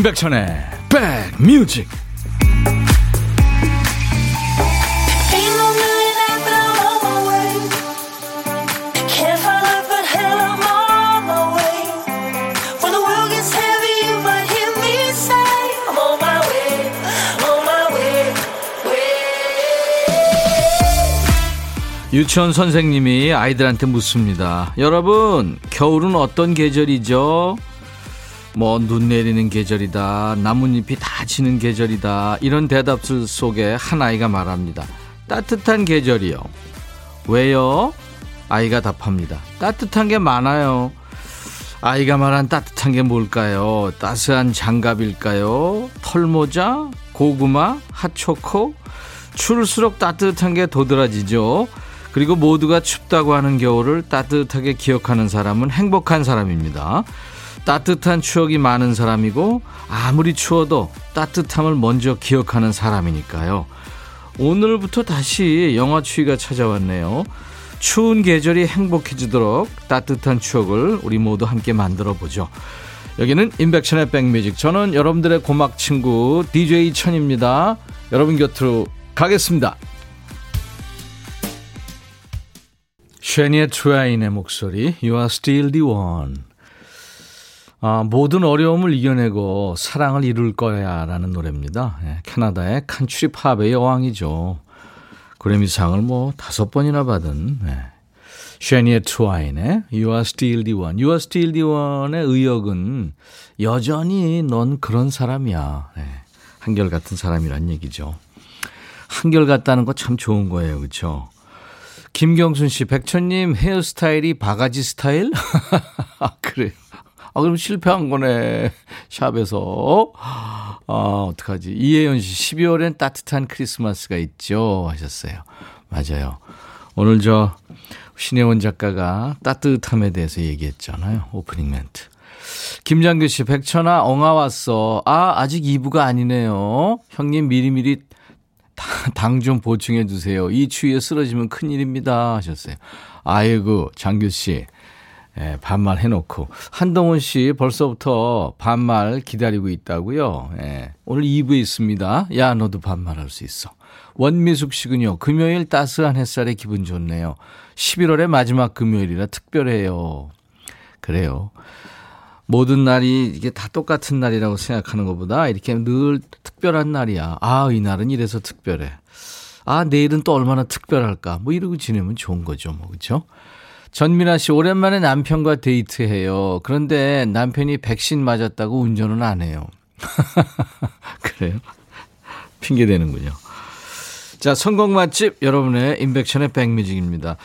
임백천의 백뮤직 유치원 선생님이 아이들한테 묻습니다. 여러분, 겨울은 어떤 계절이죠? 뭐 눈 내리는 계절이다. 나뭇잎이 다 지는 계절이다. 이런 대답들 속에 한 아이가 말합니다. 따뜻한 계절이요. 왜요? 아이가 답합니다. 따뜻한 게 많아요. 아이가 말한 따뜻한 게 뭘까요? 따스한 장갑일까요? 털모자? 고구마? 핫초코? 추울수록 따뜻한 게 도드라지죠. 그리고 모두가 춥다고 하는 겨울을 따뜻하게 기억하는 사람은 행복한 사람입니다. 따뜻한 추억이 많은 사람이고 아무리 추워도 따뜻함을 먼저 기억하는 사람이니까요. 오늘부터 다시 영화 추위가 찾아왔네요. 추운 계절이 행복해지도록 따뜻한 추억을 우리 모두 함께 만들어 보죠. 여기는 인백션의 백뮤직. 저는 여러분들의 고막 친구 DJ 천입니다. 여러분 곁으로 가겠습니다. 쉐니의 트와인의 목소리 You are still the one 아, 모든 어려움을 이겨내고 사랑을 이룰 거야 라는 노래입니다. 예, 캐나다의 칸츄리 팝의 여왕이죠. 그래미상을 뭐 다섯 번이나 받은 예. 쉐니의 트와인의 You are still the one. You are still the one의 의역은 여전히 넌 그런 사람이야. 예. 한결같은 사람이란 얘기죠. 한결같다는 거 참 좋은 거예요. 그렇죠? 김경순 씨, 백천님 헤어스타일이 바가지 스타일? 아, 그래요. 아, 그럼 실패한 거네. 샵에서. 아, 어떡하지. 이혜연 씨, 12월엔 따뜻한 크리스마스가 있죠. 하셨어요. 맞아요. 오늘 저, 신혜원 작가가 따뜻함에 대해서 얘기했잖아요. 오프닝 멘트. 김장규 씨, 백천아, 엉아 왔어. 아, 아직 2부가 아니네요. 형님 미리미리 당 좀 보충해 주세요. 이 추위에 쓰러지면 큰일입니다. 하셨어요. 아이고, 장규 씨. 예, 반말 해놓고. 한동훈 씨 벌써부터 반말 기다리고 있다고요. 예, 오늘 2부에 있습니다. 야, 너도 반말할 수 있어. 원미숙 씨군요. 금요일 따스한 햇살에 기분 좋네요. 11월의 마지막 금요일이라 특별해요. 그래요. 모든 날이 이게 다 똑같은 날이라고 생각하는 것보다 이렇게 늘 특별한 날이야. 아, 이 날은 이래서 특별해. 아, 내일은 또 얼마나 특별할까. 뭐 이러고 지내면 좋은 거죠. 뭐, 그죠? 전민아 씨, 오랜만에 남편과 데이트해요. 그런데 남편이 백신 맞았다고 운전은 안 해요. 그래요? 핑계 대는군요. 자, 성공 맛집 여러분의 인백션의 백뮤직입니다.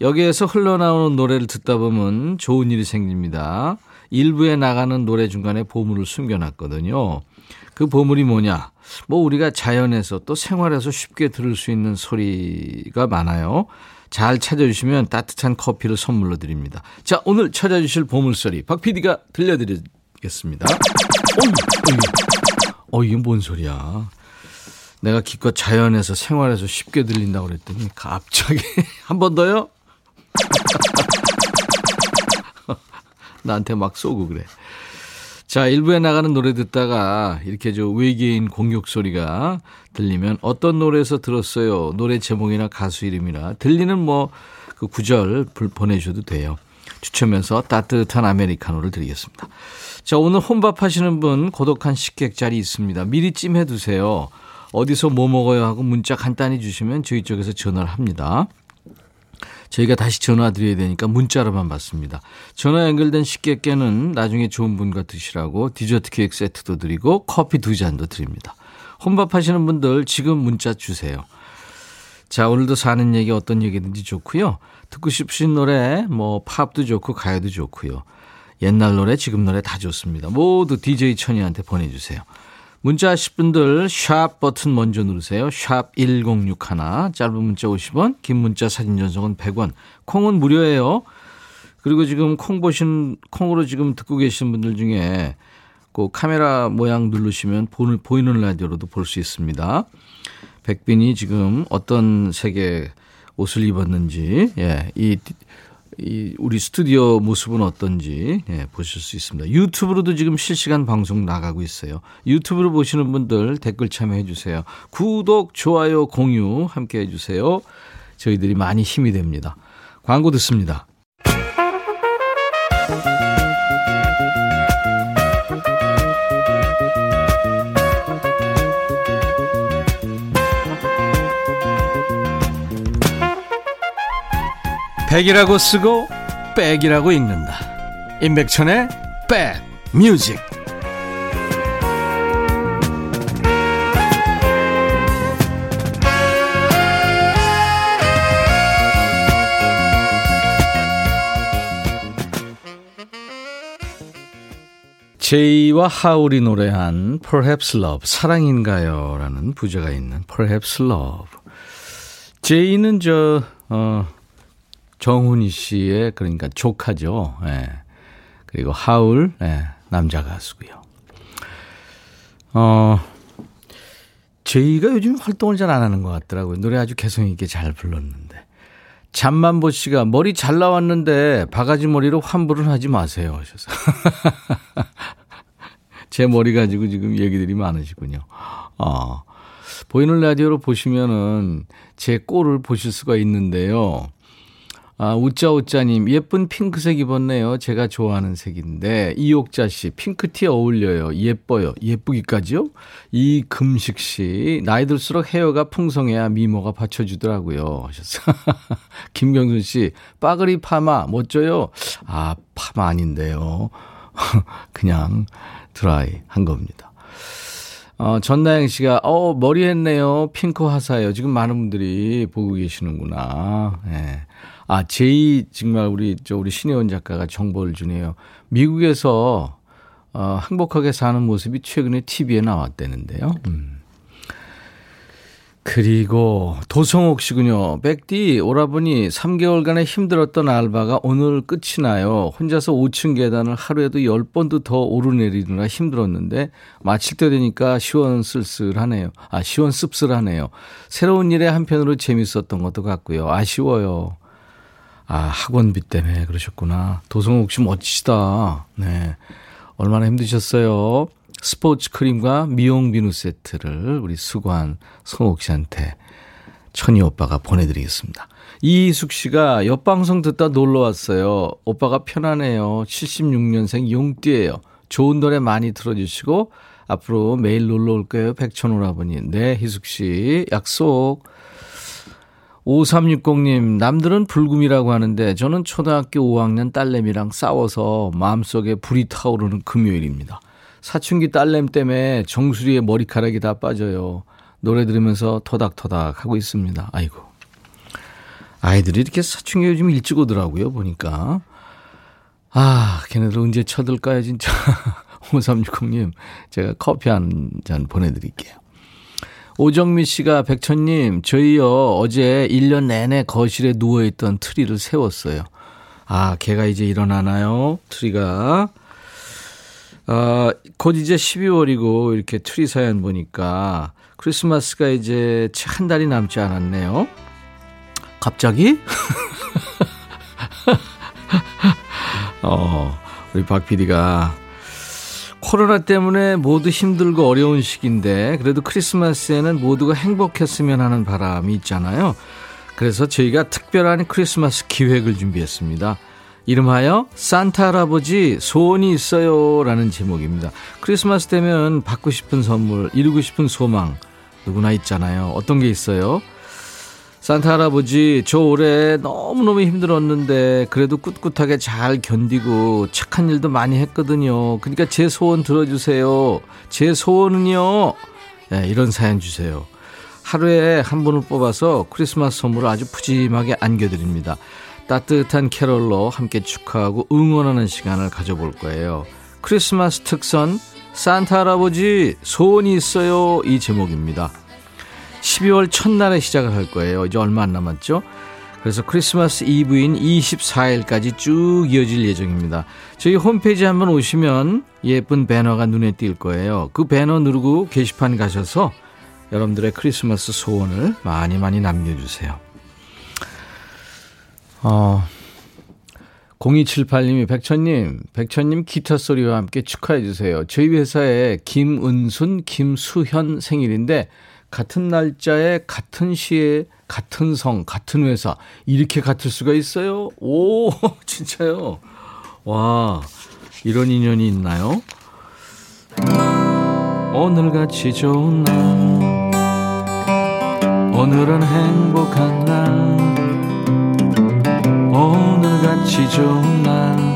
여기에서 흘러나오는 노래를 듣다 보면 좋은 일이 생깁니다. 일부에 나가는 노래 중간에 보물을 숨겨놨거든요. 그 보물이 뭐냐? 뭐 우리가 자연에서 또 생활에서 쉽게 들을 수 있는 소리가 많아요. 잘 찾아주시면 따뜻한 커피를 선물로 드립니다. 자, 오늘 찾아주실 보물소리 박 PD가 들려드리겠습니다. 어이, 어이. 어, 이게 뭔 소리야? 내가 기껏 자연에서 생활에서 쉽게 들린다고 그랬더니 갑자기 한 번 더요? 나한테 막 쏘고 그래. 자, 일부에 나가는 노래 듣다가 이렇게 저 외계인 공격 소리가 들리면 어떤 노래에서 들었어요? 노래 제목이나 가수 이름이나 들리는 뭐 그 구절 보내주셔도 돼요. 추첨해서 따뜻한 아메리카노를 드리겠습니다. 자, 오늘 혼밥 하시는 분 고독한 식객 자리 있습니다. 미리 찜해 두세요. 어디서 뭐 먹어요 하고 문자 간단히 주시면 저희 쪽에서 전화를 합니다. 저희가 다시 전화 드려야 되니까 문자로만 받습니다. 전화 연결된 식객께는 나중에 좋은 분과 드시라고 디저트 케이크 세트도 드리고 커피 두 잔도 드립니다. 혼밥 하시는 분들 지금 문자 주세요. 자, 오늘도 사는 얘기 어떤 얘기든지 좋고요. 듣고 싶으신 노래 뭐 팝도 좋고 가요도 좋고요. 옛날 노래, 지금 노래 다 좋습니다. 모두 DJ 천이한테 보내 주세요. 문자 하실 분들 샵 버튼 먼저 누르세요. 샵 1061. 짧은 문자 50원, 긴 문자 사진 전송은 100원. 콩은 무료예요. 그리고 지금 콩 보신 콩으로 지금 듣고 계신 분들 중에 그 카메라 모양 누르시면 보이는 라디오로도 볼 수 있습니다. 백빈이 지금 어떤 색의 옷을 입었는지 예, 이 이 우리 스튜디오 모습은 어떤지 예, 보실 수 있습니다. 유튜브로도 지금 실시간 방송 나가고 있어요. 유튜브로 보시는 분들 댓글 참여해 주세요. 구독, 좋아요, 공유 함께 해 주세요. 저희들이 많이 힘이 됩니다. 광고 듣습니다. 백이라고 쓰고 백이라고 읽는다. 임백천의 백 뮤직. 제이와 하울이 노래한 Perhaps Love, 사랑인가요? 라는 부제가 있는 Perhaps Love. 제이는 저, 어, 정훈이 씨의 그러니까 조카죠. 예. 그리고 하울 예, 남자 가수고요. 어 제이가 요즘 활동을 잘 안 하는 것 같더라고요. 노래 아주 개성 있게 잘 불렀는데. 잠만보 씨가 머리 잘 나왔는데 바가지 머리로 환불은 하지 마세요 하셔서. 제 머리 가지고 지금 얘기들이 많으시군요. 어. 보이는 라디오로 보시면은 제 꼴을 보실 수가 있는데요. 아, 우짜우짜님, 예쁜 핑크색 입었네요. 제가 좋아하는 색인데. 이옥자 씨, 핑크티 어울려요. 예뻐요. 예쁘기까지요? 이금식 씨, 나이 들수록 헤어가 풍성해야 미모가 받쳐주더라고요. 하셨어. 김경순 씨, 빠그리 파마, 멋져요? 아, 파마 아닌데요. 그냥 드라이 한 겁니다. 어, 전나영 씨가, 어, 머리 했네요. 핑크 화사예요. 지금 많은 분들이 보고 계시는구나. 예. 네. 아, 제이 정말 우리 저 우리 신혜원 작가가 정보를 주네요. 미국에서 어, 행복하게 사는 모습이 최근에 TV에 나왔다는데요. 음. 그리고 도성옥 씨군요. 백디 오라버니 3개월간의 힘들었던 알바가 오늘 끝이 나요. 혼자서 5층 계단을 하루에도 10번도 더 오르내리느라 힘들었는데 마칠 때 되니까 시원쓸쓸하네요. 아 시원씁쓸하네요. 새로운 일에 한편으로 재밌었던 것도 같고요. 아쉬워요. 아, 학원비 때문에 그러셨구나. 도성욱 씨 멋지시다. 네. 얼마나 힘드셨어요? 스포츠 크림과 미용 비누 세트를 우리 수고한 성욱 씨한테 천희 오빠가 보내드리겠습니다. 이숙 씨가 옆방송 듣다 놀러 왔어요. 오빠가 편하네요. 76년생 용띠예요. 좋은 노래 많이 들어주시고 앞으로 매일 놀러 올 거예요. 백천오라버니. 네, 희숙 씨 약속. 5360님, 남들은 불금이라고 하는데 저는 초등학교 5학년 딸내미랑 싸워서 마음속에 불이 타오르는 금요일입니다. 사춘기 딸내미 때문에 정수리에 머리카락이 다 빠져요. 노래 들으면서 토닥토닥 하고 있습니다. 아이고. 아이들이 이렇게 사춘기 요즘 일찍 오더라고요, 보니까. 아, 걔네들 언제 철들까요, 진짜. 5360님, 제가 커피 한 잔 보내드릴게요. 오정미 씨가 백천님, 저희요, 어제 1년 내내 거실에 누워있던 트리를 세웠어요. 아, 걔가 이제 일어나나요? 트리가. 아, 곧 이제 12월이고, 이렇게 트리 사연 보니까, 크리스마스가 이제 한 달이 남지 않았네요. 갑자기? 어, 우리 박 PD가 코로나 때문에 모두 힘들고 어려운 시기인데 그래도 크리스마스에는 모두가 행복했으면 하는 바람이 있잖아요. 그래서 저희가 특별한 크리스마스 기획을 준비했습니다. 이름하여 산타 할아버지 소원이 있어요 라는 제목입니다. 크리스마스 되면 받고 싶은 선물, 이루고 싶은 소망 누구나 있잖아요. 어떤 게 있어요? 산타 할아버지, 저 올해 너무너무 힘들었는데, 그래도 꿋꿋하게 잘 견디고, 착한 일도 많이 했거든요. 그러니까 제 소원 들어주세요. 제 소원은요, 네, 이런 사연 주세요. 하루에 한 분을 뽑아서 크리스마스 선물을 아주 푸짐하게 안겨드립니다. 따뜻한 캐롤로 함께 축하하고 응원하는 시간을 가져볼 거예요. 크리스마스 특선, 산타 할아버지, 소원이 있어요. 이 제목입니다. 12월 첫날에 시작을 할 거예요. 이제 얼마 안 남았죠? 그래서 크리스마스 이브인 24일까지 쭉 이어질 예정입니다. 저희 홈페이지 한번 오시면 예쁜 배너가 눈에 띌 거예요. 그 배너 누르고 게시판 가셔서 여러분들의 크리스마스 소원을 많이 많이 남겨주세요. 어, 0278님이 백천님, 백천님 기타 소리와 함께 축하해 주세요. 저희 회사에 김은순, 김수현 생일인데 같은 날짜에 같은 시에 같은 성, 같은 회사 이렇게 같을 수가 있어요? 오, 진짜요? 와, 이런 인연이 있나요? 오늘같이 좋은 날 오늘은 행복한 날 오늘같이 좋은 날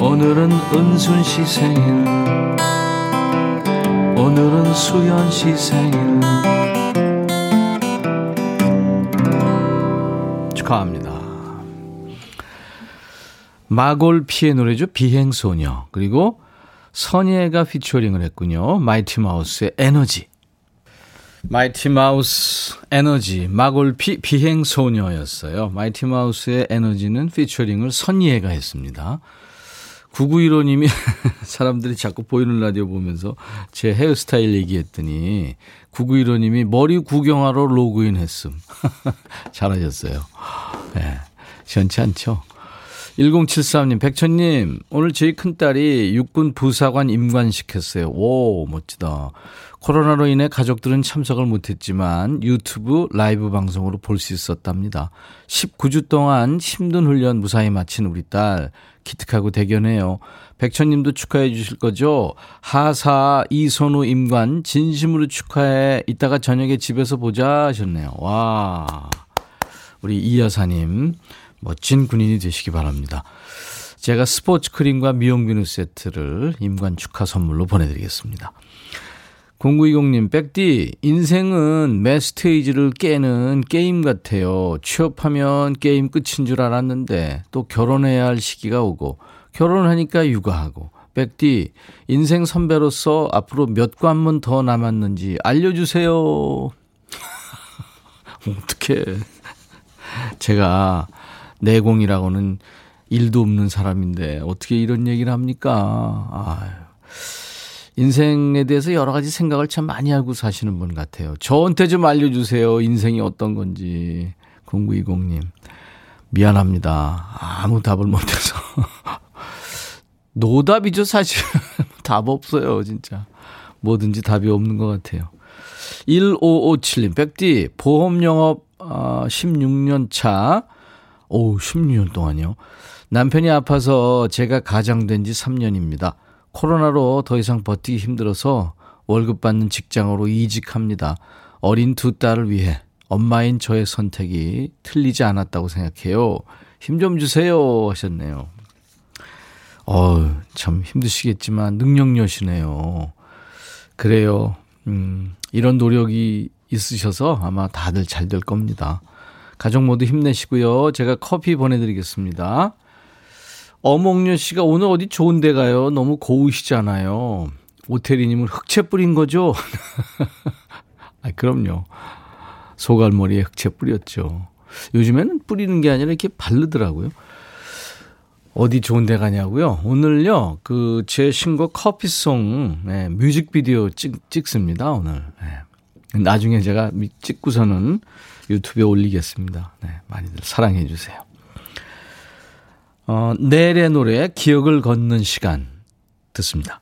오늘은 은순 씨 생일 오늘은 수연 씨 생일 축하합니다. 마골피의 노래죠. 비행소녀. 그리고 선예가 피처링을 했군요. 마이티 마우스의 에너지. 마이티 마우스 에너지 마골피 비행소녀였어요. 마이티 마우스의 에너지는 피처링을 선예가 했습니다. 9915님이 사람들이 자꾸 보이는 라디오 보면서 제 헤어스타일 얘기했더니 9915님이 머리 구경하러 로그인 했음. 잘하셨어요. 네, 시원치 않죠? 1073님, 백천님, 오늘 저희 큰딸이 육군 부사관 임관시켰어요. 오, 멋지다. 코로나로 인해 가족들은 참석을 못했지만 유튜브 라이브 방송으로 볼 수 있었답니다. 19주 동안 힘든 훈련 무사히 마친 우리 딸 기특하고 대견해요. 백천님도 축하해 주실 거죠? 하사 이선우 임관 진심으로 축하해. 이따가 저녁에 집에서 보자 하셨네요. 와 우리 이 여사님 멋진 군인이 되시기 바랍니다. 제가 스포츠 크림과 미용 비누 세트를 임관 축하 선물로 보내드리겠습니다. 0920님, 백디, 인생은 매 스테이지를 깨는 게임 같아요. 취업하면 게임 끝인 줄 알았는데, 또 결혼해야 할 시기가 오고, 결혼하니까 육아하고, 백디, 인생 선배로서 앞으로 몇 관문 더 남았는지 알려주세요. 어떻게 제가 내공이라고는 일도 없는 사람인데, 어떻게 이런 얘기를 합니까? 아유. 인생에 대해서 여러 가지 생각을 참 많이 하고 사시는 분 같아요. 저한테 좀 알려주세요. 인생이 어떤 건지. 0920님. 미안합니다. 아무 답을 못해서. 노답이죠, 사실. 답 없어요, 진짜. 뭐든지 답이 없는 것 같아요. 1557님, 백디, 보험 영업 어, 16년 차. 오, 16년 동안요. 남편이 아파서 제가 가장된 지 3년입니다. 코로나로 더 이상 버티기 힘들어서 월급 받는 직장으로 이직합니다. 어린 두 딸을 위해 엄마인 저의 선택이 틀리지 않았다고 생각해요. 힘 좀 주세요 하셨네요. 어, 참 힘드시겠지만 능력녀시네요. 그래요. 음, 이런 노력이 있으셔서 아마 다들 잘 될 겁니다. 가족 모두 힘내시고요. 제가 커피 보내드리겠습니다. 어몽여 씨가 오늘 어디 좋은 데 가요? 너무 고우시잖아요. 오태리님은 흑채 뿌린 거죠? 아, 그럼요. 소갈머리에 흑채 뿌렸죠. 요즘에는 뿌리는 게 아니라 이렇게 바르더라고요. 어디 좋은 데 가냐고요? 오늘요, 그, 제 신곡 커피송, 네, 뮤직비디오 찍, 찍습니다, 오늘. 네. 나중에 제가 찍고서는 유튜브에 올리겠습니다. 네, 많이들 사랑해 주세요. 어, 넬의 노래 기억을 걷는 시간 듣습니다.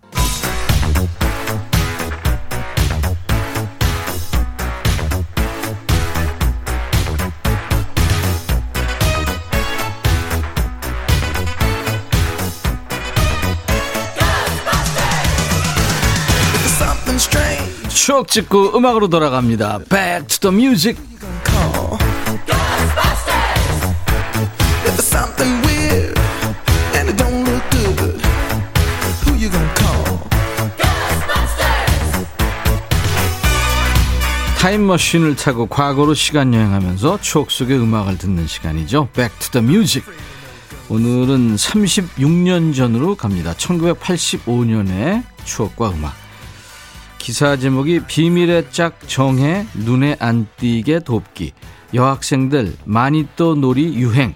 추억 찍고 음악으로 돌아갑니다. Back to the music. 타임머신을 타고 과거로 시간 여행하면서 추억 속의 음악을 듣는 시간이죠. Back to the Music. 오늘은 36년 전으로 갑니다. 1985년의 추억과 음악. 기사 제목이 비밀의 짝 정해 눈에 안 띄게 돕기. 여학생들 마니또 놀이 유행.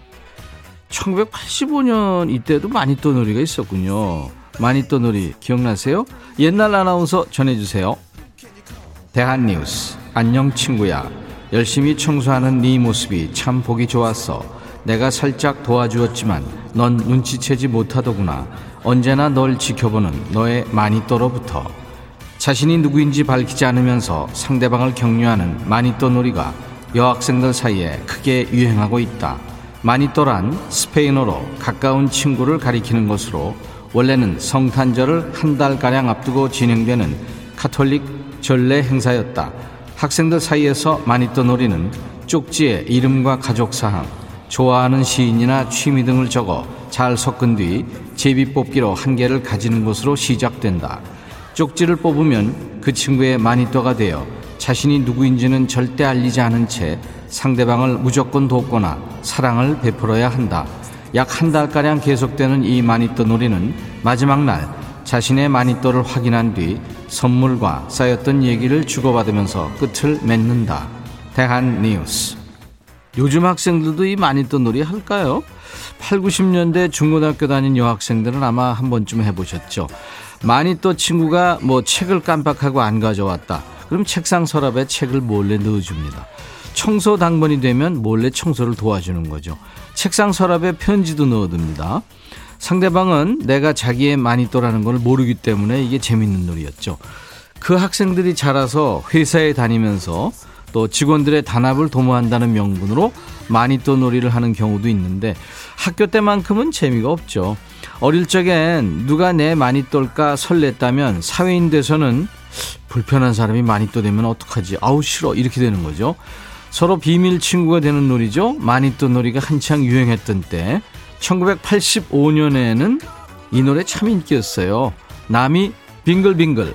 1985년 이때도 마니또 놀이가 있었군요. 마니또 놀이 기억나세요? 옛날 아나운서 전해주세요. 대한뉴스. 안녕 친구야. 열심히 청소하는 네 모습이 참 보기 좋았어. 내가 살짝 도와주었지만 넌 눈치채지 못하더구나. 언제나 널 지켜보는 너의 마니또로부터 자신이 누구인지 밝히지 않으면서 상대방을 격려하는 마니또 놀이가 여학생들 사이에 크게 유행하고 있다. 마니또란 스페인어로 가까운 친구를 가리키는 것으로 원래는 성탄절을 한 달가량 앞두고 진행되는 카톨릭 전래 행사였다. 학생들 사이에서 마니또 놀이는 쪽지에 이름과 가족 사항, 좋아하는 시인이나 취미 등을 적어 잘 섞은 뒤 제비뽑기로 한 개를 가지는 것으로 시작된다. 쪽지를 뽑으면 그 친구의 마니또가 되어 자신이 누구인지는 절대 알리지 않은 채 상대방을 무조건 돕거나 사랑을 베풀어야 한다. 약 한 달가량 계속되는 이 마니또 놀이는 마지막 날 자신의 마니또를 확인한 뒤 선물과 쌓였던 얘기를 주고받으면서 끝을 맺는다. 대한 뉴스. 요즘 학생들도 이 마니또 놀이 할까요? 8, 90년대 중고등학교 다닌 여학생들은 아마 한 번쯤 해보셨죠. 마니또 친구가 뭐 책을 깜빡하고 안 가져왔다. 그럼 책상 서랍에 책을 몰래 넣어줍니다. 청소 당번이 되면 몰래 청소를 도와주는 거죠. 책상 서랍에 편지도 넣어둡니다. 상대방은 내가 자기의 마니또라는 걸 모르기 때문에 이게 재밌는 놀이였죠. 그 학생들이 자라서 회사에 다니면서 또 직원들의 단합을 도모한다는 명분으로 마니또 놀이를 하는 경우도 있는데 학교 때만큼은 재미가 없죠. 어릴 적엔 누가 내 마니또일까 설렜다면 사회인 돼서는 불편한 사람이 마니또 되면 어떡하지? 아우 싫어 이렇게 되는 거죠. 서로 비밀 친구가 되는 놀이죠. 마니또 놀이가 한창 유행했던 때 1985년에는 이 노래 참 인기였어요. 남이 빙글빙글.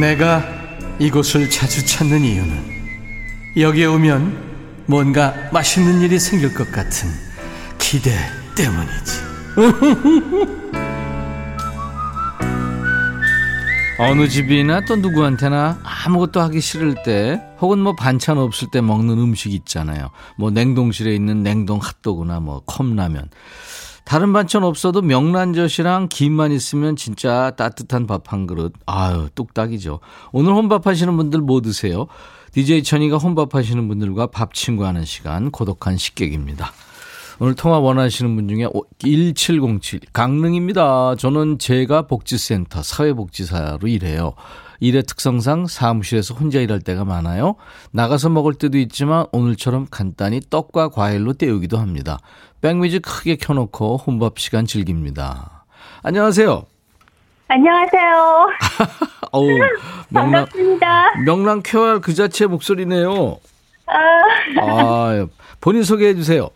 내가 이곳을 자주 찾는 이유는 여기에 오면 뭔가 맛있는 일이 생길 것 같은 기대 때문이지. 어느 집이나 또 누구한테나 아무것도 하기 싫을 때 혹은 뭐 반찬 없을 때 먹는 음식 있잖아요. 뭐 냉동실에 있는 냉동 핫도그나 뭐 컵라면. 다른 반찬 없어도 명란젓이랑 김만 있으면 진짜 따뜻한 밥 한 그릇. 아유, 뚝딱이죠. 오늘 혼밥 하시는 분들 뭐 드세요? DJ 천이가 혼밥 하시는 분들과 밥 친구하는 시간 고독한 식객입니다. 오늘 통화 원하시는 분 중에 1707 강릉입니다. 저는 제가 복지센터 사회복지사로 일해요. 일의 특성상 사무실에서 혼자 일할 때가 많아요. 나가서 먹을 때도 있지만 오늘처럼 간단히 떡과 과일로 때우기도 합니다. 백미지 크게 켜놓고 혼밥 시간 즐깁니다. 안녕하세요. 안녕하세요. 어우, 명랑, 반갑습니다. 명랑 쾌활 그 자체 목소리네요. 아, 아 본인 소개해 주세요.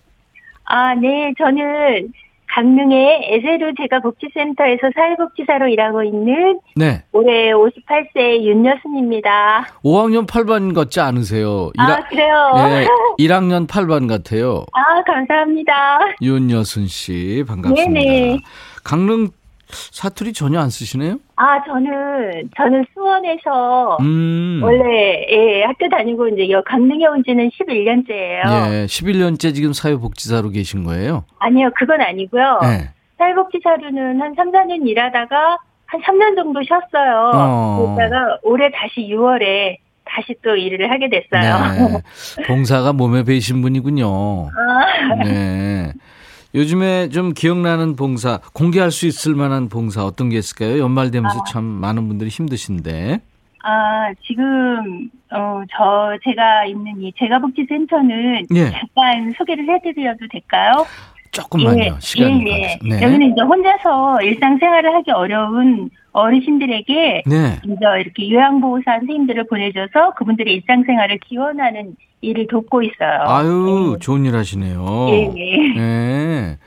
아, 네. 저는 강릉의 에세루 제가 복지센터에서 사회복지사로 일하고 있는 네. 올해 58세 윤여순입니다. 5학년 8반 같지 않으세요? 아, 1학, 그래요? 네, 1학년 8반 같아요. 아, 감사합니다. 윤여순 씨, 반갑습니다. 네네. 강릉 사투리 전혀 안 쓰시네요? 아, 저는, 저는 수원에서, 음. 원래, 예, 학교 다니고, 이제, 여 강릉에 온 지는 11년째예요. 예, 11년째 지금 사회복지사로 계신 거예요? 아니요, 그건 아니고요. 네. 사회복지사로는 한 3, 4년 일하다가, 한 3년 정도 쉬었어요. 어. 그러다가 올해 다시 6월에 다시 또 일을 하게 됐어요. 네. 봉사가 몸에 배신 분이군요. 아. 네. 요즘에 좀 기억나는 봉사, 공개할 수 있을 만한 봉사 어떤 게 있을까요? 연말 되면서 아. 참 많은 분들이 힘드신데. 아, 지금, 어, 저, 제가 있는 이 재가복지센터는 예. 잠깐 소개를 해드려도 될까요? 조금만요. 예, 시간이 예, 예. 네. 여기는 이제 혼자서 일상생활을 하기 어려운 어르신들에게 네. 이제 이렇게 요양보호사 선생님들을 보내줘서 그분들의 일상생활을 지원하는 일을 돕고 있어요. 아유, 네. 좋은 일 하시네요. 예, 예. 네.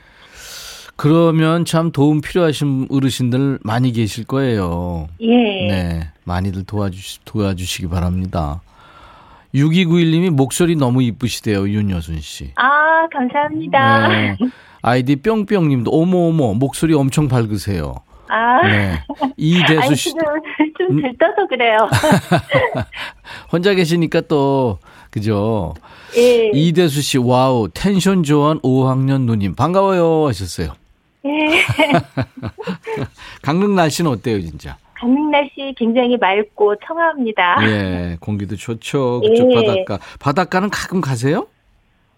그러면 참 도움 필요하신 어르신들 많이 계실 거예요. 예. 네. 많이들 도와주, 도와주시기 바랍니다. 6291님이 목소리 너무 이쁘시대요, 윤여순 씨. 아, 감사합니다. 네. 아이디 뿅뿅님도 어머어머 목소리 엄청 밝으세요. 아. 네. 이대수 씨. 좀, 좀 들떠서 그래요. 혼자 계시니까 또, 그죠. 예. 이대수 씨, 와우, 텐션 좋은 5학년 누님, 반가워요 하셨어요. 예. 강릉 날씨는 어때요, 진짜? 강릉 날씨 굉장히 맑고 청아합니다. 예, 공기도 좋죠. 그쪽 예. 바닷가. 바닷가는 가끔 가세요?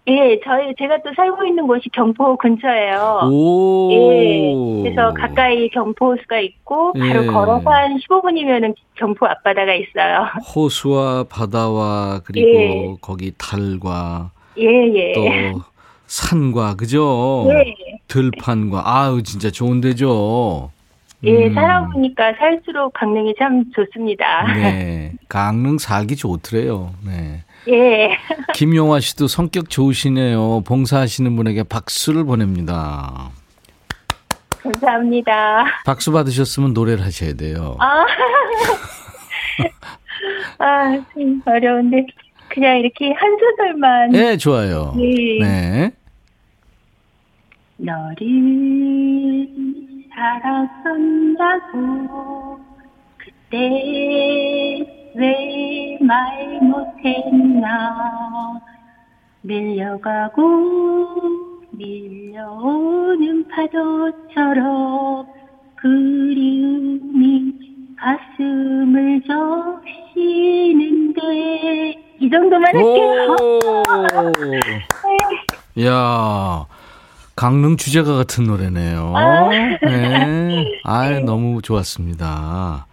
예, 저희 제가 또 살고 있는 곳이 경포 근처예요. 오. 예. 그래서 가까이 경포 호수가 있고 바로 예. 걸어서 한 15분이면은 경포 앞바다가 있어요. 호수와 바다와 그리고 예. 거기 달과 예, 예. 또 산과 그죠? 예. 들판과 아우 진짜 좋은 데죠. 예, 음. 살아보니까 살수록 강릉이 참 좋습니다. 네. 강릉 살기 좋더래요. 네. 예. 김용화 씨도 성격 좋으시네요. 봉사하시는 분에게 박수를 보냅니다. 감사합니다. 박수 받으셨으면 노래를 하셔야 돼요. 아, 아 어려운데 그냥 이렇게 한 소절만. 네, 좋아요. 네. 네. 너를 살았었냐고 그때 왜 말 못했나 밀려가고 밀려오는 파도처럼 그리움이 가슴을 적시는데 이 정도만 할게요. 야 강릉 주제가 같은 노래네요. 아. 네. 아, 너무 좋았습니다.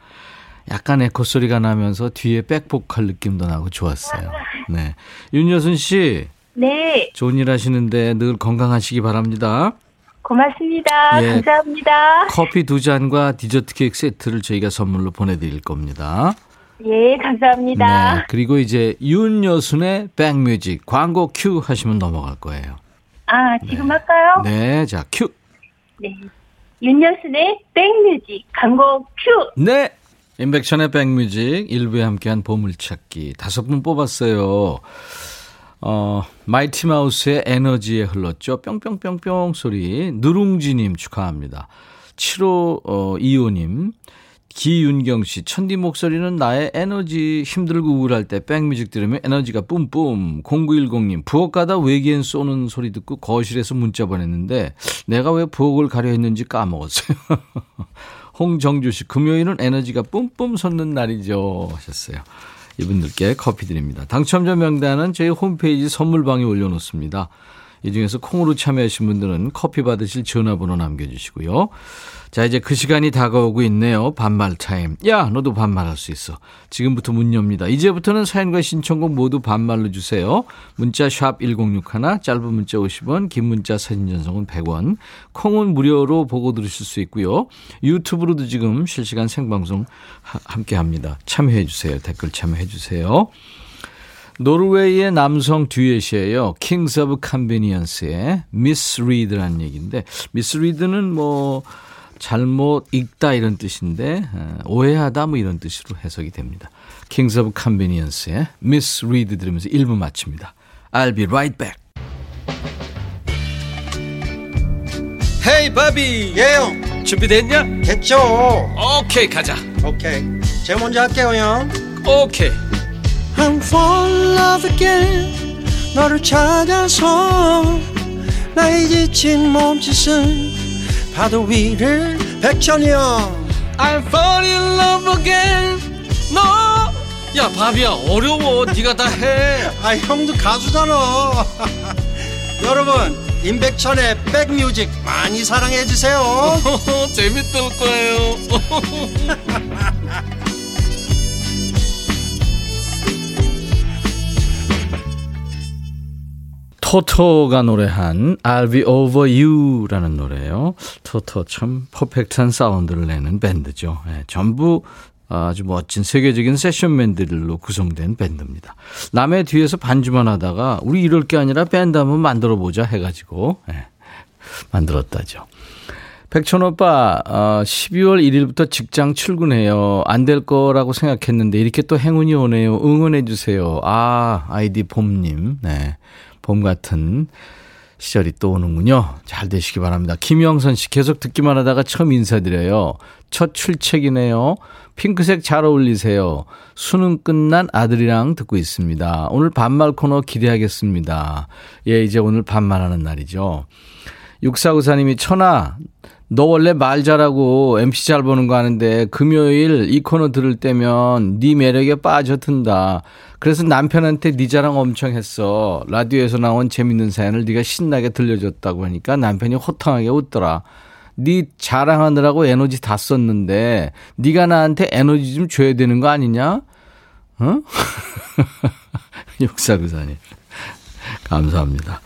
약간 에코 소리가 나면서 뒤에 백보컬 느낌도 나고 좋았어요. 네. 윤여순 씨. 네. 좋은 일 하시는데 늘 건강하시기 바랍니다. 고맙습니다. 예, 감사합니다. 커피 두 잔과 디저트 케이크 세트를 저희가 선물로 보내드릴 겁니다. 예, 감사합니다. 네, 그리고 이제 윤여순의 백뮤직 광고 큐 하시면 넘어갈 거예요. 아, 지금 네. 할까요? 네, 자, 큐. 네. 윤여순의 백뮤직 광고 큐. 네. 인백션의 백뮤직 일부에 함께한 보물찾기 다섯 분 뽑았어요. 어, 마이티 마우스의 에너지에 흘렀죠. 뿅뿅뿅뿅 소리. 누룽지님 축하합니다. 7호, 어, 2호님. 기윤경 씨, 천디 목소리는 나의 에너지 힘들고 우울할 때 백뮤직 들으면 에너지가 뿜뿜. 0910님, 부엌 가다 외계인 쏘는 소리 듣고 거실에서 문자 보냈는데 내가 왜 부엌을 가려 했는지 까먹었어요. 홍정주 씨, 금요일은 에너지가 뿜뿜 솟는 날이죠. 하셨어요. 이분들께 커피 드립니다. 당첨자 명단은 저희 홈페이지 선물방에 올려놓습니다. 이 중에서 콩으로 참여하신 분들은 커피 받으실 전화번호 남겨주시고요. 자, 이제 그 시간이 다가오고 있네요. 반말 타임. 야, 너도 반말할 수 있어. 지금부터 문 엽니다. 이제부터는 사연과 신청곡 모두 반말로 주세요. 문자 샵 1061, 짧은 문자 50원, 긴 문자 사진 전송은 100원. 콩은 무료로 보고 들으실 수 있고요. 유튜브로도 지금 실시간 생방송 함께 합니다. 참여해 주세요. 댓글 참여해 주세요. 노르웨이의 남성 듀엣이에요. Kings of Convenience의 Misread라는 얘기인데 misread는 뭐 잘못 읽다 이런 뜻인데 어, 오해하다 뭐 이런 뜻으로 해석이 됩니다. Kings of Convenience의 Misread 들으면서 1부 마칩니다. I'll be right back. 헤이 바비 예영 준비됐냐? 됐죠 오케이 가자 오케이 제가 먼저 할게요 형 오케이 I'm fall in love again 너를 찾아서 나의 지친 몸짓은 파도 위를 백천이 형 I'm fall in love again. 너야 바비야 어려워. 네가 다해. 아 형도 가수잖아. 여러분 임백천의 백뮤직 많이 사랑해 주세요. 재밌을 거예요 토토가 노래한 I'll be over you라는 노래예요. 토토 참 퍼펙트한 사운드를 내는 밴드죠. 네, 전부 아주 멋진 세계적인 세션맨들로 구성된 밴드입니다. 남의 뒤에서 반주만 하다가 우리 이럴 게 아니라 밴드 한번 만들어 보자 해가지고 네, 만들었다죠. 백천 오빠, 어, 12월 1일부터 직장 출근해요. 안 될 거라고 생각했는데 이렇게 또 행운이 오네요. 응원해 주세요. 아, 아이디 봄님. 네. 봄 같은 시절이 또 오는군요. 잘 되시기 바랍니다. 김영선 씨 계속 듣기만 하다가 처음 인사드려요. 첫 출첵이네요. 핑크색 잘 어울리세요. 수능 끝난 아들이랑 듣고 있습니다. 오늘 반말 코너 기대하겠습니다. 예, 이제 오늘 반말하는 날이죠. 육사구사님이 천아, 너 원래 말 잘하고 MC 잘 보는 거 아는데 금요일 이 코너 들을 때면 네 매력에 빠져든다. 그래서 남편한테 네 자랑 엄청 했어. 라디오에서 나온 재밌는 사연을 네가 신나게 들려줬다고 하니까 남편이 호탕하게 웃더라. 네 자랑하느라고 에너지 다 썼는데 네가 나한테 에너지 좀 줘야 되는 거 아니냐? 어? 육사구사님 감사합니다.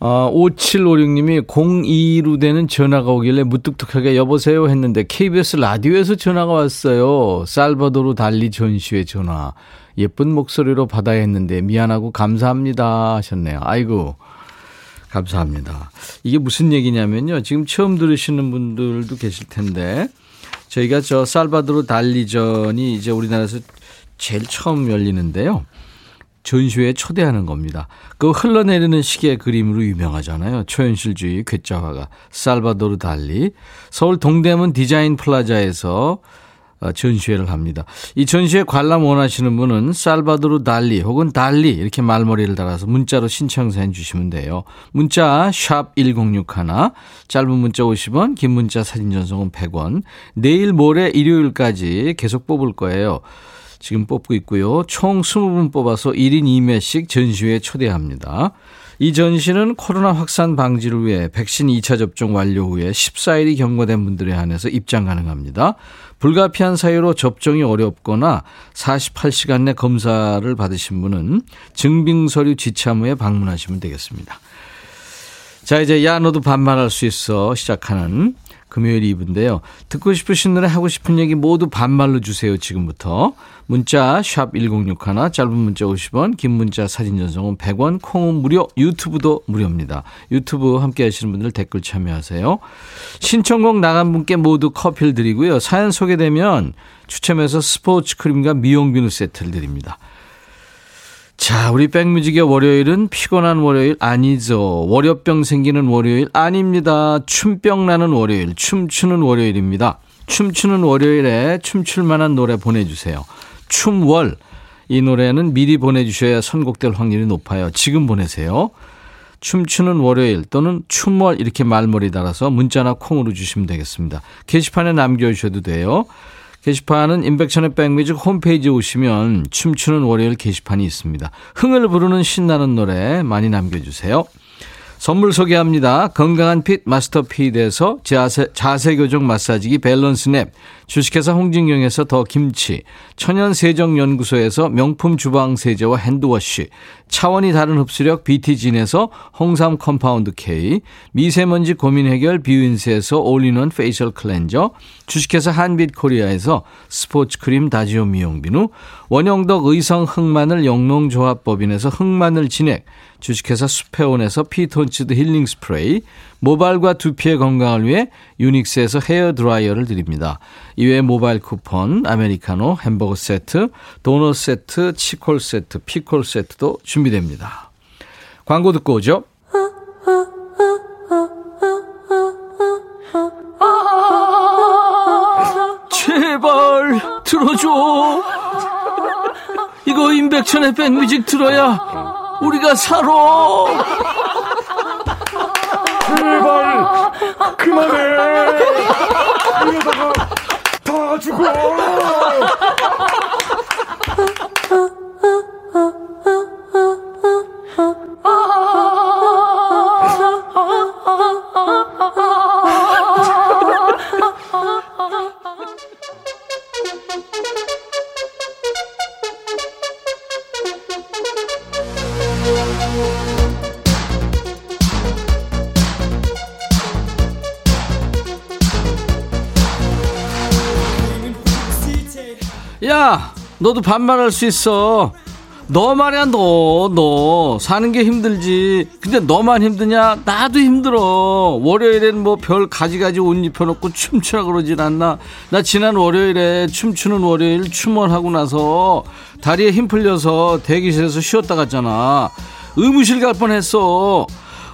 어, 5756님이 02로 되는 전화가 오길래 무뚝뚝하게 여보세요 했는데 KBS 라디오에서 전화가 왔어요. 살바도르 달리 전시회 전화. 예쁜 목소리로 받아야 했는데 미안하고 감사합니다 하셨네요. 아이고. 감사합니다. 이게 무슨 얘기냐면요. 지금 처음 들으시는 분들도 계실 텐데 저희가 저 살바도르 달리전이 이제 우리나라에서 제일 처음 열리는데요. 전시회에 초대하는 겁니다. 그 흘러내리는 시계 그림으로 유명하잖아요. 초현실주의 괴짜화가 살바도르 달리 서울 동대문 디자인 플라자에서 어, 전시회를 합니다. 이 전시회 관람 원하시는 분은 살바도르 달리 혹은 달리 이렇게 말머리를 달아서 문자로 신청 사연 주시면 돼요. 문자 샵 1061, 짧은 문자 50원, 긴 문자 사진 전송은 100원. 내일 모레 일요일까지 계속 뽑을 거예요. 지금 뽑고 있고요. 총 20분 뽑아서 1인 2매씩 전시회에 초대합니다. 이 전시는 코로나 확산 방지를 위해 백신 2차 접종 완료 후에 14일이 경과된 분들에 한해서 입장 가능합니다. 불가피한 사유로 접종이 어렵거나 48시간 내 검사를 받으신 분은 증빙서류 지참 후에 방문하시면 되겠습니다. 자, 이제 야, 너도 반말할 수 있어. 시작하는 금요일 이브인데요. 듣고 싶으신 노래 하고 싶은 얘기 모두 반말로 주세요. 지금부터. 문자 샵 1061, 짧은 문자 50원, 긴 문자 사진 전송은 100원, 콩은 무료, 유튜브도 무료입니다. 유튜브 함께 하시는 분들 댓글 참여하세요. 신청곡 나간 분께 모두 커피를 드리고요. 사연 소개되면 추첨해서 스포츠 크림과 미용 비누 세트를 드립니다. 자, 우리 백뮤직의 월요일은 피곤한 월요일 아니죠. 월요병 생기는 월요일 아닙니다. 춤병 나는 월요일, 춤추는 월요일입니다. 춤추는 월요일에 춤출 만한 노래 보내주세요. 춤월. 이 노래는 미리 보내주셔야 선곡될 확률이 높아요. 지금 보내세요. 춤추는 월요일 또는 춤월 이렇게 말머리 달아서 문자나 콩으로 주시면 되겠습니다. 게시판에 남겨주셔도 돼요. 게시판은 임백천의 백뮤직 홈페이지에 오시면 춤추는 월요일 게시판이 있습니다. 흥을 부르는 신나는 노래 많이 남겨주세요. 선물 소개합니다. 건강한 핏 마스터 핏에서 자세, 자세 교정 마사지기 밸런스 냅, 주식회사 홍진경에서 더 김치, 천연 세정 연구소에서 명품 주방 세제와 hand wash, 차원이 다른 흡수력 BT진에서 홍삼 compound K, 미세먼지 고민 해결 뷰인스에서 all-in-one facial cleanser, 주식회사 한빛 코리아에서 스포츠 크림 다지오 미용 비누, 원형덕 의성 흑마늘 영농조합법인에서 흑마늘 진액, 주식회사 수페온에서 피톤치드 힐링 스프레이, 모발과 두피의 건강을 위해 유닉스에서 헤어 드라이어를 드립니다. 이외에 모바일 쿠폰, 아메리카노, 햄버거 세트, 도넛 세트, 치콜 세트, 피콜 세트도 준비됩니다. 광고 듣고 오죠. 제발 들어줘. 이거 임백천의 백뮤직 들어야 우리가 살아. 제발 그만해. 너도 반말할 수 있어. 너 말이야, 너, 너. 사는 게 힘들지. 근데 너만 힘드냐? 나도 힘들어. 월요일엔 뭐 별 가지가지 옷 입혀놓고 춤추라 그러진 않나? 나 지난 월요일에 춤추는 월요일 춤을 하고 나서 다리에 힘 풀려서 대기실에서 쉬었다 갔잖아. 의무실 갈 뻔했어.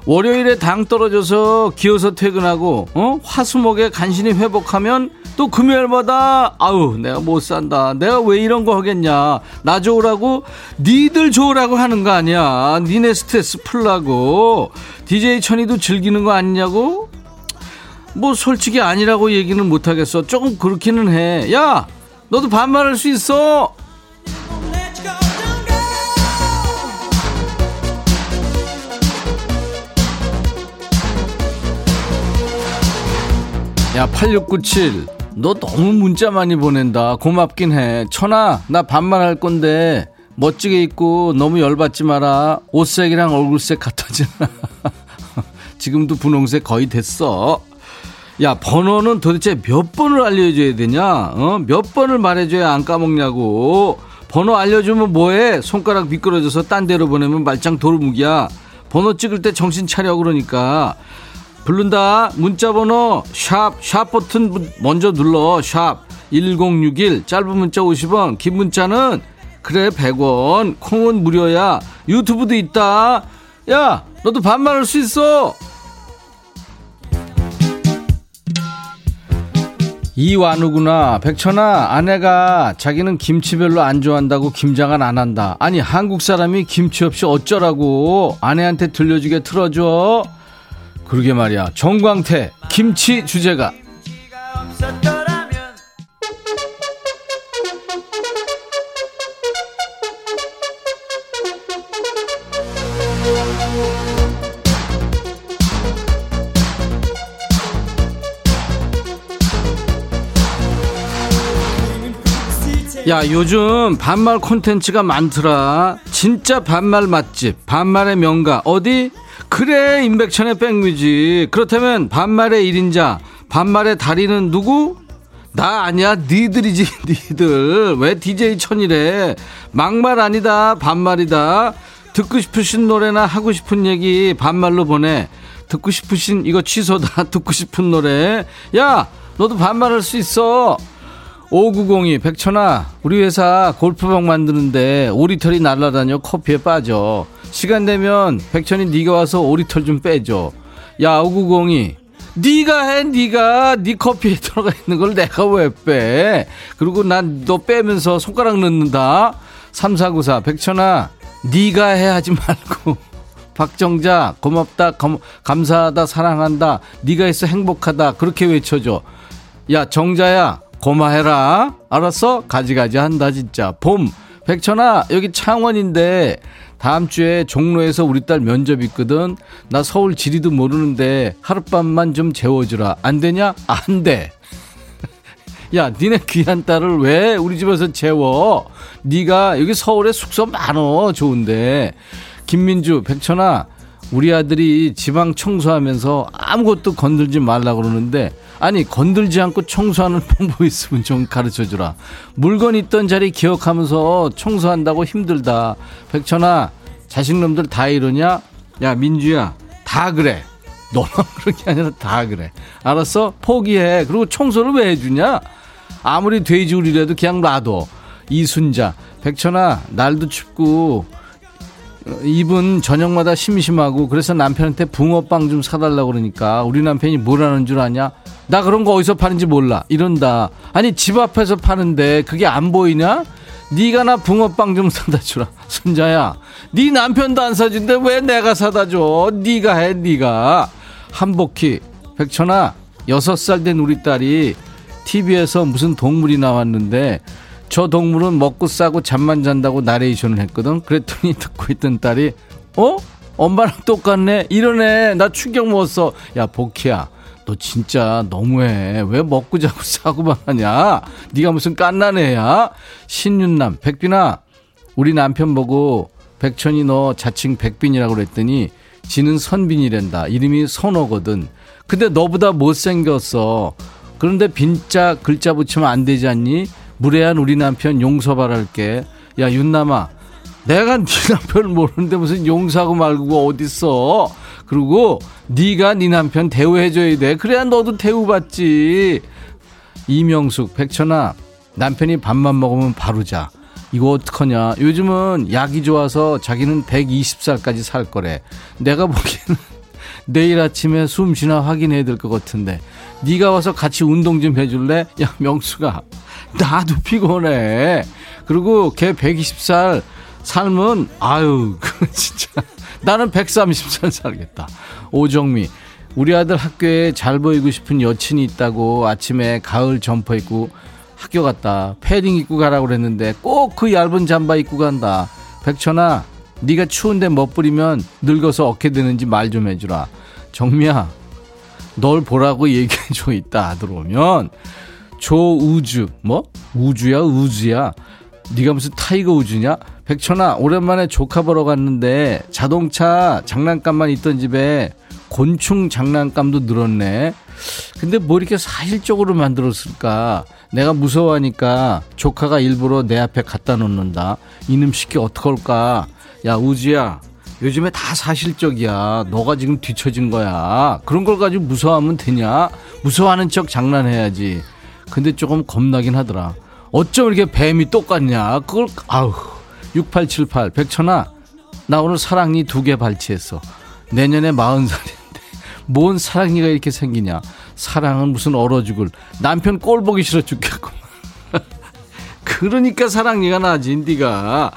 월요일에 당 떨어져서 기어서 퇴근하고 어? 화수목에 간신히 회복하면 또 금요일마다 아우 내가 못 산다. 내가 왜 이런 거 하겠냐. 나 좋으라고 니들 좋으라고 하는 거 아니야. 니네 스트레스 풀라고. DJ 천이도 즐기는 거 아니냐고. 뭐 솔직히 아니라고 얘기는 못 하겠어. 조금 그렇기는 해 야 너도 반말할 수 있어. 야 8697. 너 너무 문자 많이 보낸다. 고맙긴 해. 천아, 나 반말할 건데 멋지게 입고 너무 열받지 마라. 옷색이랑 얼굴색 같아지나. 지금도 분홍색 거의 됐어. 야, 번호는 도대체 몇 번을 알려줘야 되냐? 어? 몇 번을 말해줘야 안 까먹냐고. 번호 알려주면 뭐해? 손가락 미끄러져서 딴 데로 보내면 말짱 돌무기야. 번호 찍을 때 정신 차려 그러니까. 부른다. 문자번호 샵 샵 버튼 먼저 눌러. 샵 1061 짧은 문자 50원 긴 문자는 그래 100원. 콩은 무료야. 유튜브도 있다. 야 너도 반말할 수 있어. 이완우구나. 백천아 아내가 자기는 김치 별로 안 좋아한다고 김장을 안 한다. 아니 한국 사람이 김치 없이 어쩌라고. 아내한테 들려주게 틀어줘 그러게 말이야. 정광태 김치 주제가. 야 요즘 반말 콘텐츠가 많더라 진짜 반말 맛집 반말의 명가 어디 그래 임백천의 백뮤지 그렇다면 반말의 1인자 반말의 달인은 누구? 나 아니야 니들이지 니들. 왜 DJ 천이래 막말 아니다 반말이다. 듣고 싶으신 노래나 하고 싶은 얘기 반말로 보내. 듣고 싶으신 이거 취소다 듣고 싶은 노래. 야 너도 반말할 수 있어. 5902 백천아 우리 회사 골프방 만드는데 오리털이 날라다녀 커피에 빠져 시간 되면 백천이 네가 와서 오리털 좀 빼줘. 야 오구공이. 네가 해 네가. 네 커피에 들어가 있는 걸 내가 왜 빼? 그리고 난 너 빼면서 손가락 넣는다. 3494 백천아 네가 해 하지 말고. 박정자 고맙다. 감, 감사하다. 사랑한다. 네가 있어 행복하다. 그렇게 외쳐줘. 야 정자야 고마해라. 알았어? 가지가지 한다 진짜. 봄. 백천아 여기 창원인데 다음 주에 종로에서 우리 딸 면접 있거든. 나 서울 지리도 모르는데 하룻밤만 좀 재워주라. 안 되냐? 안 돼. 야, 니네 귀한 딸을 왜 우리 집에서 재워? 네가 여기 서울에 숙소 많어. 좋은데. 김민주, 백천아, 우리 아들이 지방 청소하면서 아무것도 건들지 말라 그러는데 아니 건들지 않고 청소하는 방법 있으면 좀 가르쳐 주라. 물건 있던 자리 기억하면서 청소한다고 힘들다. 백천아 자식놈들 다 이러냐? 야 민주야 다 그래. 너만 그런 게 아니라 다 그래. 알았어? 포기해. 그리고 청소를 왜 해주냐? 아무리 돼지 우리라도 그냥 놔둬. 이순자 백천아 날도 춥고 입은 저녁마다 심심하고 그래서 남편한테 붕어빵 좀 사달라고 그러니까 우리 남편이 뭐라는 줄 아냐? 나 그런 거 어디서 파는지 몰라. 이런다. 아니 집 앞에서 파는데 그게 안 보이냐? 네가 나 붕어빵 좀 사다 주라. 순자야 네 남편도 안 사준데 왜 내가 사다 줘? 네가 해 네가. 한복희 백천아 여섯 살 된 우리 딸이 TV에서 무슨 동물이 나왔는데 저 동물은 먹고 싸고 잠만 잔다고 나레이션을 했거든. 그랬더니 듣고 있던 딸이 어? 엄마랑 똑같네. 이러네. 나 충격 먹었어. 야 복희야. 너 진짜 너무해. 왜 먹고 자고 싸고만 하냐? 네가 무슨 깐난애야? 신윤남, 백빈아, 우리 남편 보고 백천이 너 자칭 백빈이라고 그랬더니 지는 선빈이란다. 이름이 선호거든. 근데 너보다 못생겼어. 그런데 빈자 글자 붙이면 안 되지 않니? 무례한 우리 남편 용서 바랄게. 야 윤남아 내가 네 남편을 모르는데 무슨 용서하고 말고 어딨어. 그리고 네가 네 남편 대우해줘야 돼. 그래야 너도 대우받지. 이명숙 백천아 남편이 밥만 먹으면 바로 자. 이거 어떡하냐. 요즘은 약이 좋아서 자기는 120살까지 살 거래. 내가 보기에는 내일 아침에 숨쉬나 확인해야 될 것 같은데 네가 와서 같이 운동 좀 해줄래? 야 명수가 나도 피곤해. 그리고 걔 120살 삶은 아유 진짜 나는 130살 살겠다. 오정미 우리 아들 학교에 잘 보이고 싶은 여친이 있다고 아침에 가을 점퍼 입고 학교 갔다. 패딩 입고 가라고 그랬는데 꼭 그 얇은 잠바 입고 간다. 백천아, 네가 추운데 멋부리면 늙어서 어떻게 되는지 말 좀 해주라. 정미야, 널 보라고 얘기해 줘 있다 들어오면 조우주. 뭐? 우주야 우주야. 네가 무슨 타이거 우주냐? 백천아 오랜만에 조카 보러 갔는데 자동차 장난감만 있던 집에 곤충 장난감도 늘었네. 근데 뭐 이렇게 사실적으로 만들었을까? 내가 무서워하니까 조카가 일부러 내 앞에 갖다 놓는다. 이놈 시키 어떡할까? 야 우주야. 요즘에 다 사실적이야. 너가 지금 뒤처진 거야. 그런 걸 가지고 무서워하면 되냐? 무서워하는 척 장난해야지. 근데 조금 겁나긴 하더라. 어쩜 이렇게 뱀이 똑같냐? 그걸, 아우. 6878, 백천아. 나 오늘 사랑니 두 개 발치했어. 내년에 40살인데. 뭔 사랑니가 이렇게 생기냐? 사랑은 무슨 얼어 죽을. 남편 꼴 보기 싫어 죽겠고. 그러니까 사랑니가 나지, 니가.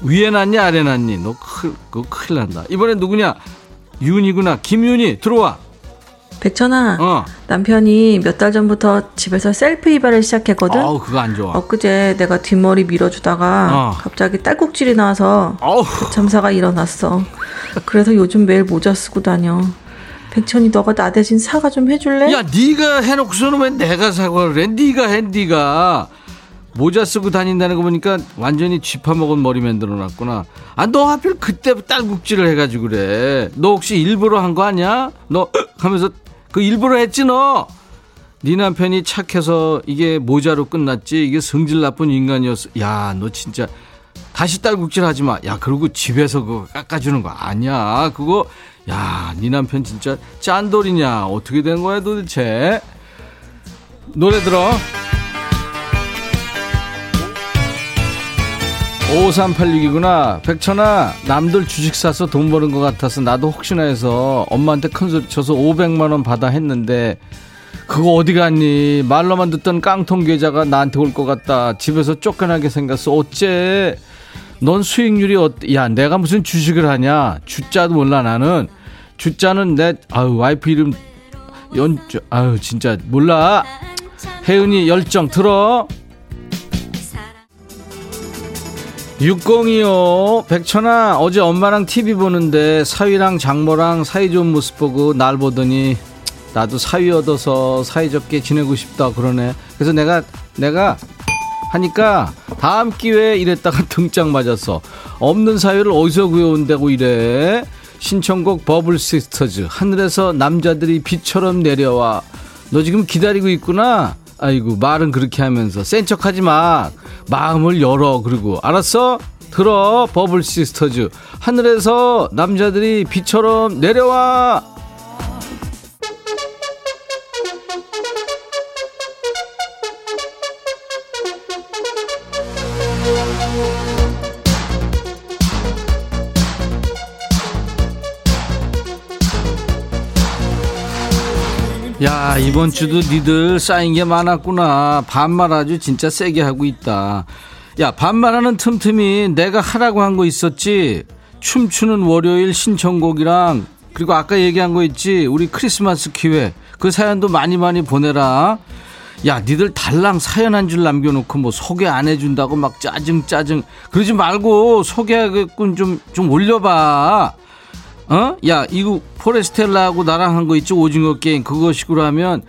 위에 났니 아래 났니 너 큰, 그 큰일 난다 이번엔 누구냐 윤이구나 김윤이 들어와 백천아 어. 남편이 몇 달 전부터 집에서 셀프 이발을 시작했거든? 아우 그거 안 좋아. 엊그제 내가 뒷머리 밀어주다가 어. 갑자기 딸꾹질이 나와서 그 참사가 일어났어. 그래서 요즘 매일 모자 쓰고 다녀. 백천이 너가 나 대신 사과 좀 해줄래? 야 네가 해놓고서는 왜 내가 사과를 해? 네가 해 네가 모자 쓰고 다닌다는 거 보니까 완전히 쥐파먹은 머리 만들어 놨구나. 아, 너 하필 그때 딸국질을 해가지고 그래. 너 혹시 일부러 한 거 아니야? 너 하면서 그 일부러 했지 너? 네 남편이 착해서 이게 모자로 끝났지. 이게 성질 나쁜 인간이었어. 야, 너 진짜 다시 딸국질 하지 마. 야, 그리고 집에서 그거 깎아주는 거 아니야. 그거 야, 네 남편 진짜 짠돌이냐? 어떻게 된 거야 도대체? 노래 들어. 5386이구나. 백천아, 남들 주식 사서 돈 버는 것 같아서 나도 혹시나 해서 엄마한테 큰 소리 쳐서 500만원 받아 했는데, 그거 어디 갔니? 말로만 듣던 깡통 계좌가 나한테 올 것 같다. 집에서 쫓겨나게 생겼어. 어째? 넌 수익률이 어때? 야, 내가 무슨 주식을 하냐? 주자도 몰라, 나는. 주자는 내, 아유, 와이프 이름, 연, 아유, 진짜 몰라. 혜은이 열정 들어. 6025 백천아 어제 엄마랑 TV 보는데 사위랑 장모랑 사이 좋은 모습 보고 날 보더니 나도 사위 얻어서 사이좋게 지내고 싶다 그러네. 그래서 내가 내가 하니까 다음 기회에 이랬다가 등짝 맞았어. 없는 사위를 어디서 구해온다고 이래? 신청곡 버블 시스터즈. 하늘에서 남자들이 비처럼 내려와. 너 지금 기다리고 있구나 아이고 말은 그렇게 하면서 센 척하지 마. 마음을 열어. 그리고. 알았어? 들어. 버블 시스터즈. 하늘에서 남자들이 비처럼 내려와 야 이번 주도 니들 쌓인 게 많았구나. 반말 아주 진짜 세게 하고 있다. 야 반말하는 틈틈이 내가 하라고 한 거 있었지? 춤추는 월요일 신청곡이랑 그리고 아까 얘기한 거 있지? 우리 크리스마스 기회. 그 사연도 많이 많이 보내라. 야 니들 달랑 사연 한 줄 남겨놓고 뭐 소개 안 해준다고 막 짜증 짜증. 그러지 말고 소개하겠군 좀좀 올려봐 어? 야 이거 포레스텔라하고 나랑 한 거 있지? 오징어 게임. 그거 식으로 하면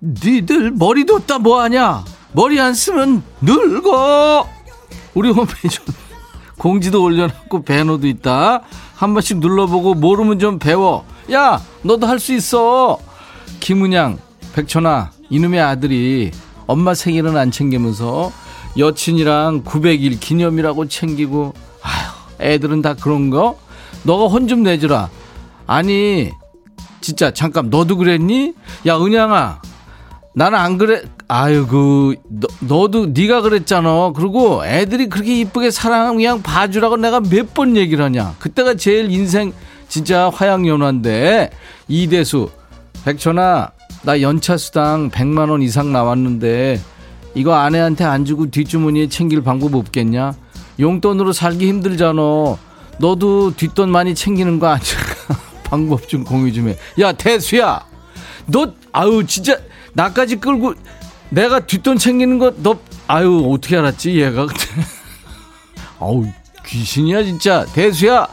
니들 머리 뒀다 뭐하냐? 머리 안 쓰면 늙어. 우리 홈페이지 공지도 올려놨고 배너도 있다. 한 번씩 눌러보고 모르면 좀 배워. 야 너도 할 수 있어. 김은양 백천아 이놈의 아들이 엄마 생일은 안 챙기면서 여친이랑 900일 기념이라고 챙기고 아휴 애들은 다 그런 거 너가 혼 좀 내주라. 아니, 진짜 잠깐 너도 그랬니? 야, 은양아. 나는 안 그래. 아유, 그, 너, 너도 네가 그랬잖아. 그리고 애들이 그렇게 이쁘게 사랑하면 그냥 봐주라고 내가 몇 번 얘기를 하냐. 그때가 제일 인생 진짜 화양연화인데 이대수 백천아 나 연차 수당 100만 원 이상 나왔는데 이거 아내한테 안 주고 뒷주머니에 챙길 방법 없겠냐? 용돈으로 살기 힘들잖아. 너도 뒷돈 많이 챙기는 거 아니야? 방법 좀 공유 좀 해. 야 대수야, 너 아유 진짜 나까지 끌고 내가 뒷돈 챙기는 거 너 아유 어떻게 알았지 얘가? 아우 귀신이야 진짜 대수야.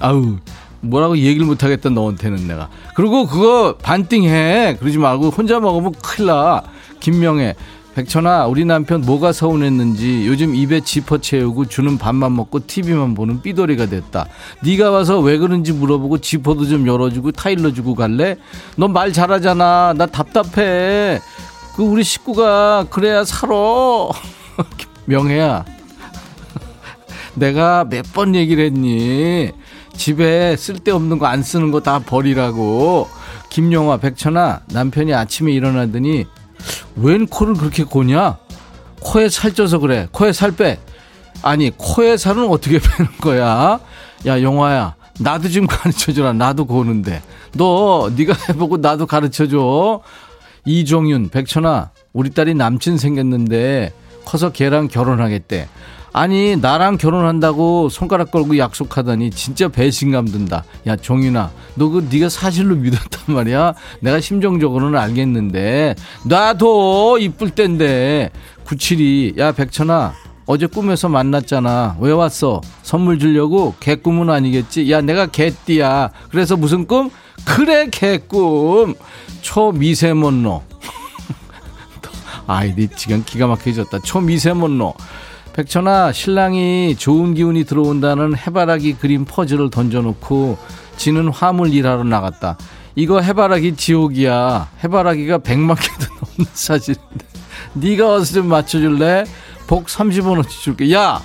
아유 뭐라고 얘기를 못하겠다 너한테는 내가 그리고 그거 반띵해 그러지 말고 혼자 먹으면 큰일 나 김명애 백천아 우리 남편 뭐가 서운했는지 요즘 입에 지퍼 채우고 주는 밥만 먹고 TV만 보는 삐돌이가 됐다. 네가 와서 왜 그런지 물어보고 지퍼도 좀 열어주고 타일러 주고 갈래? 너말 잘하잖아. 나 답답해. 그 우리 식구가 그래야 살아. 명혜야 내가 몇 번 얘기를 했니? 집에 쓸데없는 거 안 쓰는 거 다 버리라고. 김영화, 백천아, 남편이 아침에 일어나더니 웬 코를 그렇게 고냐? 코에 살쪄서 그래. 코에 살 빼. 아니, 코에 살은 어떻게 빼는 거야? 야, 영화야. 나도 좀 가르쳐줘라. 나도 고는데. 너, 네가 해보고 나도 가르쳐줘. 이종윤, 백천아, 우리 딸이 남친 생겼는데 커서 걔랑 결혼하겠대. 아니 나랑 결혼한다고 손가락 걸고 약속하더니 진짜 배신감 든다. 야 종윤아, 너 그 네가 사실로 믿었단 말이야. 내가 심정적으로는 알겠는데 나도 이쁠 땐데 97이 야 백천아 어제 꿈에서 만났잖아. 왜 왔어? 선물 주려고? 개꿈은 아니겠지? 야, 내가 개띠야. 그래서 무슨 꿈? 그래, 개꿈. 초미세먼로. 아이디 지금 기가 막혀졌다. 초미세먼로. 백천아 신랑이 좋은 기운이 들어온다는 해바라기 그림 퍼즐을 던져놓고 지는 화물 일하러 나갔다. 이거 해바라기 지옥이야. 해바라기가 100만 개도 넘는 사진인데 네가 와서 좀 맞춰줄래? 복 30원어치 줄게. 야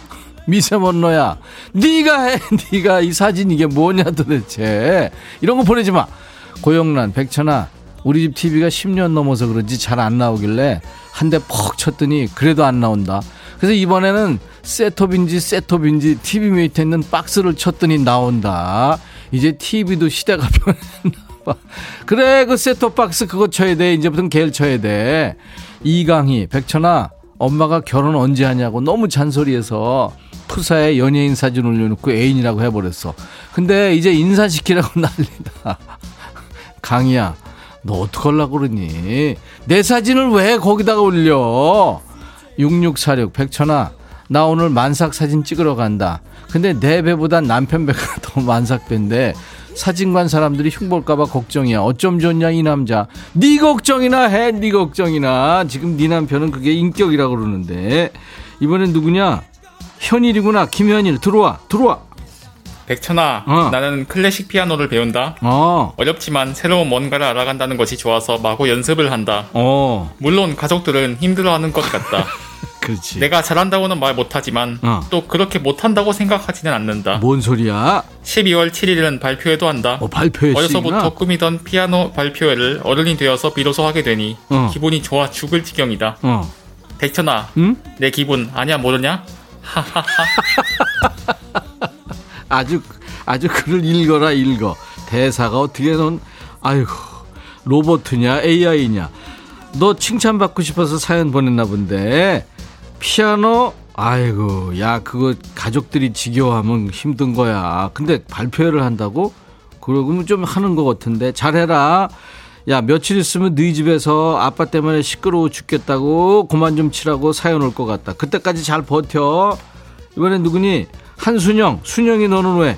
미세먼너야 네가 해 네가 이 사진 이게 뭐냐 도대체 이런 거 보내지 마 고영란 백천아 우리 집 TV가 10년 넘어서 그런지 잘 안 나오길래 한 대 퍽 쳤더니 그래도 안 나온다 그래서 이번에는 셋톱인지 셋톱인지 TV 메이트 있는 박스를 쳤더니 나온다. 이제 TV도 시대가 변했나 봐. 그래, 그 셋톱 박스 그거 쳐야 돼. 이제부터는 개를 쳐야 돼. 이강희, 백천아, 엄마가 결혼 언제 하냐고 너무 잔소리해서 푸사에 연예인 사진 올려놓고 애인이라고 해버렸어. 근데 이제 인사시키라고 난리다. 강희야, 너 어떡하려고 그러니? 내 사진을 왜 거기다가 올려? 6646 백천아 나 오늘 만삭 사진 찍으러 간다. 근데 내 배보다 남편 배가 더 만삭 배인데 사진관 사람들이 흉볼까봐 걱정이야. 어쩜 좋냐 이 남자. 네 걱정이나 해. 네 걱정이나. 지금 네 남편은 그게 인격이라고 그러는데 이번엔 누구냐? 현일이구나. 김현일 들어와 들어와. 백천아, 어. 나는 클래식 피아노를 배운다. 어. 어렵지만 새로운 뭔가를 알아간다는 것이 좋아서 마구 연습을 한다. 어. 물론 가족들은 힘들어하는 것 같다. 그렇지. 내가 잘한다고는 말 못하지만 어. 또 그렇게 못한다고 생각하지는 않는다. 뭔 소리야? 12월 7일은 발표회도 한다. 어, 발표회 어려서부터 꿈이던 피아노 발표회를 어른이 되어서 비로소 하게 되니 어. 기분이 좋아 죽을 지경이다. 어. 백천아, 응? 내 기분 아냐 모르냐? 하하하. 아주 아주 글을 읽어라 읽어. 대사가 어떻게 넌 아이고 로버트냐 AI냐. 너 칭찬받고 싶어서 사연 보냈나 본데. 피아노? 아이고 야 그거 가족들이 지겨워하면 힘든 거야. 근데 발표를 한다고? 그러면 좀 하는 것 같은데. 잘해라. 야 며칠 있으면 너희 집에서 아빠 때문에 시끄러워 죽겠다고 그만 좀 치라고 사연 올 것 같다. 그때까지 잘 버텨. 이번엔 누구니 한순영, 순영이 너는 왜?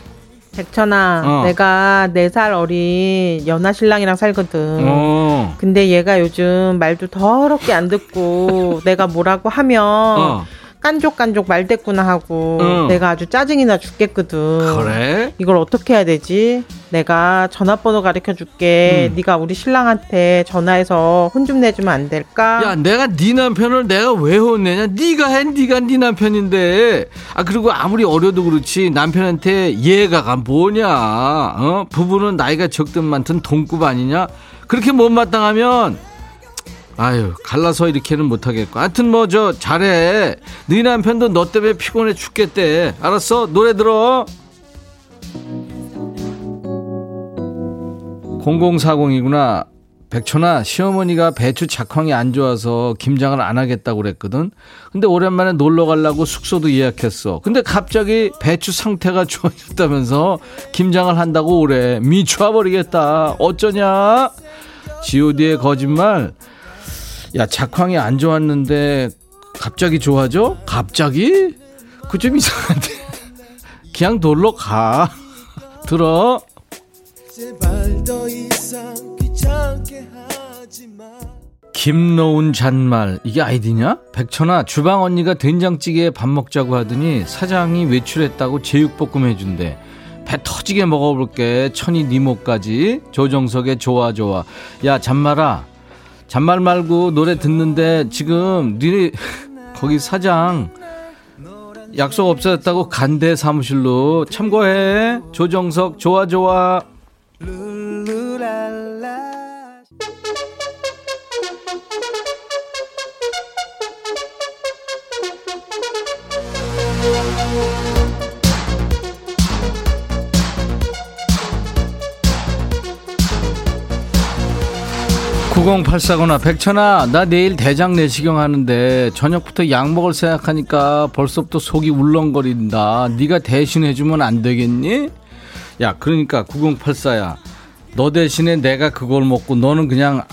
백천아, 어. 내가 네 살 어린 연하 신랑이랑 살거든. 어. 근데 얘가 요즘 말도 더럽게 안 듣고 내가 뭐라고 하면 어. 깐족깐족 말대꾸나 하고 응. 내가 아주 짜증이 나 죽겠거든. 그래? 이걸 어떻게 해야 되지? 내가 전화번호 가르쳐 줄게. 음. 네가 우리 신랑한테 전화해서 혼 좀 내주면 안 될까? 야, 내가 네 남편을 내가 왜 혼내냐? 네가 해, 네가 네 남편인데. 아 그리고 아무리 어려도 그렇지 남편한테 이해가 뭐냐? 어? 부부는 나이가 적든 많든 동급 아니냐? 그렇게 못마땅하면 아유 갈라서 이렇게는 못하겠고 하여튼 뭐 저 잘해 네 남편도 너 때문에 피곤해 죽겠대 알았어 노래 들어 0040이구나. 백천아, 시어머니가 배추 작황이 안 좋아서 김장을 안 하겠다고 그랬거든. 근데 오랜만에 놀러 가려고 숙소도 예약했어. 근데 갑자기 배추 상태가 좋아졌다면서 김장을 한다고 오래. 미쳐버리겠다. 어쩌냐? god의 거짓말. 야, 작황이 안 좋았는데 갑자기 좋아져? 갑자기? 그 좀 이상한데. 그냥 놀러 가. 들어. 김노운 잔말 이게 아이디냐? 백천아 주방 언니가 된장찌개에 밥 먹자고 하더니 사장이 외출했다고 제육볶음 해준대 배 터지게 먹어볼게 천이 니모까지 조정석의 좋아 좋아 야 잔말아 잔말 말고 노래 듣는데 지금 니네 거기 사장 약속 없어졌다고 간대 사무실로. 참고해. 조정석 좋아 좋아 (9084구나) 백천아 나 내일 대장 내시경 하는데 저녁부터 약 먹을 생각하니까 벌써부터 속이 울렁거린다. 네가 대신 해주면 안 되겠니? 야 그러니까 (9084야) 너 대신에 내가 그걸 먹고 너는 그냥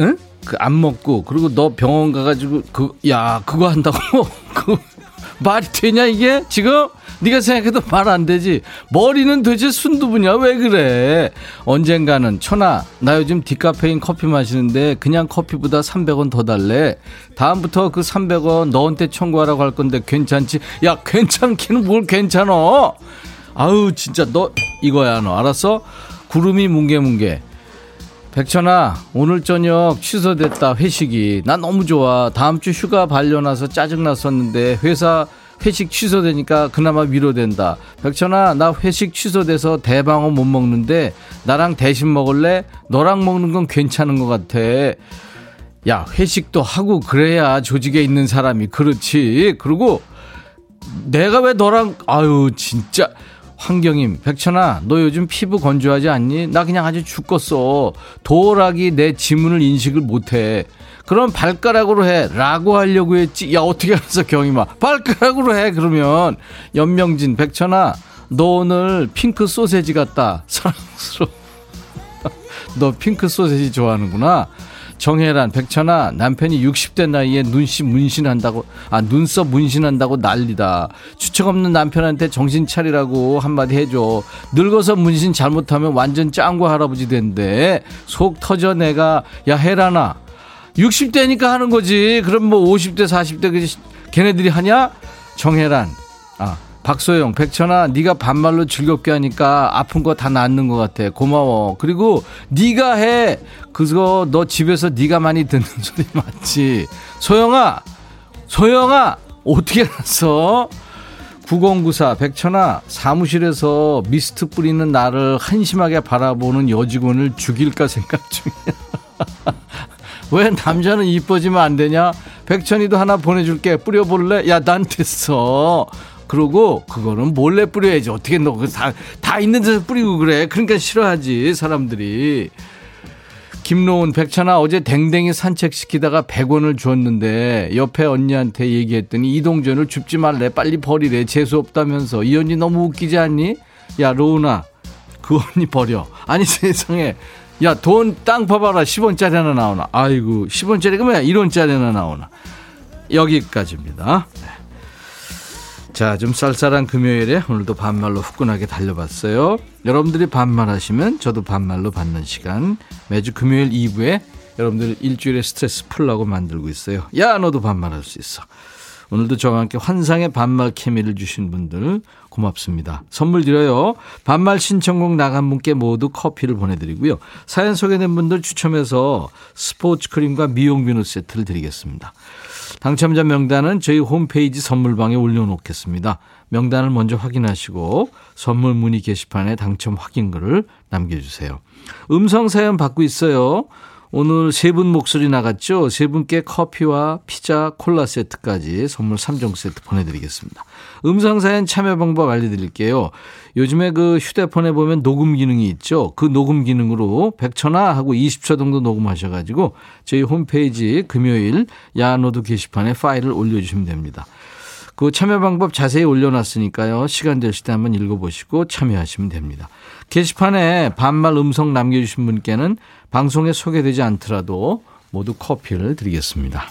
응? 그 안 먹고 그리고 너 병원 가가지고 그 야 그거 한다고 그 말이 되냐 이게? 지금 네가 생각해도 말 안 되지. 머리는 도대체 순두부냐? 왜 그래? 언젠가는 천아 나 요즘 디카페인 커피 마시는데 그냥 커피보다 300원 더 달래. 다음부터 그 300원 너한테 청구하라고 할 건데 괜찮지? 야 괜찮기는 뭘 괜찮어 아우 진짜 너 이거야 너. 알았어? 구름이 뭉게뭉게. 백천아 오늘 저녁 취소됐다 회식이. 나 너무 좋아. 다음 주 휴가 발려나서 짜증났었는데 회사 회식 취소되니까 그나마 위로된다 백천아 나 회식 취소돼서 대방어 못 먹는데 나랑 대신 먹을래? 너랑 먹는 건 괜찮은 것 같아 야 회식도 하고 그래야 조직에 있는 사람이 그렇지 그리고 내가 왜 너랑 아유 진짜 황경임, 백천아, 너 요즘 피부 건조하지 않니? 나 그냥 아주 죽겠어. 도어락이 내 지문을 인식을 못해. 그럼 발가락으로 해. 라고 하려고 했지. 야, 어떻게 알았어, 경임아. 발가락으로 해. 그러면. 연명진, 백천아, 너 오늘 핑크 소세지 같다. 사랑스러워. 너 핑크 소세지 좋아하는구나. 정혜란, 백천아, 남편이 60대 나이에 눈씨 문신한다고, 아, 눈썹 문신한다고 난리다. 주책 없는 남편한테 정신 차리라고 한마디 해줘. 늙어서 문신 잘못하면 완전 짱구 할아버지 된대. 속 터져 내가, 야, 혜란아. 60대니까 하는 거지. 그럼 뭐 50대, 40대, 걔네들이 하냐? 정혜란, 아, 박소영, 백천아, 네가 반말로 즐겁게 하니까 아픈 거 다 낫는 것 같아. 고마워. 그리고 네가 해. 그거 너 집에서 네가 많이 듣는 소리 맞지? 소영아, 소영아, 어떻게 알았어? 9094 백천아 사무실에서 미스트 뿌리는 나를 한심하게 바라보는 여직원을 죽일까 생각 중이야. 왜 남자는 이뻐지면 안 되냐? 백천이도 하나 보내줄게. 뿌려볼래? 야, 난 됐어. 그러고 그거는 몰래 뿌려야지. 어떻게 너 다, 다 있는 데서 뿌리고 그래. 그러니까 싫어하지, 사람들이. 김노은 백천아 어제 댕댕이 산책시키다가 100원을 줬는데 옆에 언니한테 얘기했더니 이동전을 줍지 말래 빨리 버리래 재수 없다면서 이 언니 너무 웃기지 않니? 야 로운아 그 언니 버려 아니 세상에 야 돈 땅 봐봐라 10원짜리 하나 나오나 아이고 10원짜리가 뭐야 1원짜리 하나 나오나 여기까지입니다 네. 자, 좀 쌀쌀한 금요일에 오늘도 반말로 후끈하게 달려봤어요. 여러분들이 반말하시면 저도 반말로 받는 시간. 매주 금요일 2부에 여러분들 일주일에 스트레스 풀라고 만들고 있어요. 야, 너도 반말할 수 있어. 오늘도 저와 함께 환상의 반말 케미를 주신 분들 고맙습니다. 선물 드려요. 반말 신청곡 나간 분께 모두 커피를 보내드리고요. 사연 소개된 분들 추첨해서 스포츠 크림과 미용 비누 세트를 드리겠습니다. 당첨자 명단은 저희 홈페이지 선물방에 올려놓겠습니다. 명단을 먼저 확인하시고 선물 문의 게시판에 당첨 확인글을 남겨주세요. 음성 사연 받고 있어요. 오늘 세 분 목소리 나갔죠? 세 분께 커피와 피자, 콜라 세트까지 선물 3종 세트 보내드리겠습니다. 음성사연 참여 방법 알려드릴게요. 요즘에 그 휴대폰에 보면 녹음 기능이 있죠. 그 녹음 기능으로 100초나 하고 20초 정도 녹음하셔가지고 저희 홈페이지 금요일 야노드 게시판에 파일을 올려주시면 됩니다. 그 참여 방법 자세히 올려놨으니까요. 시간 되실 때 한번 읽어보시고 참여하시면 됩니다. 게시판에 반말 음성 남겨주신 분께는 방송에 소개되지 않더라도 모두 커피를 드리겠습니다.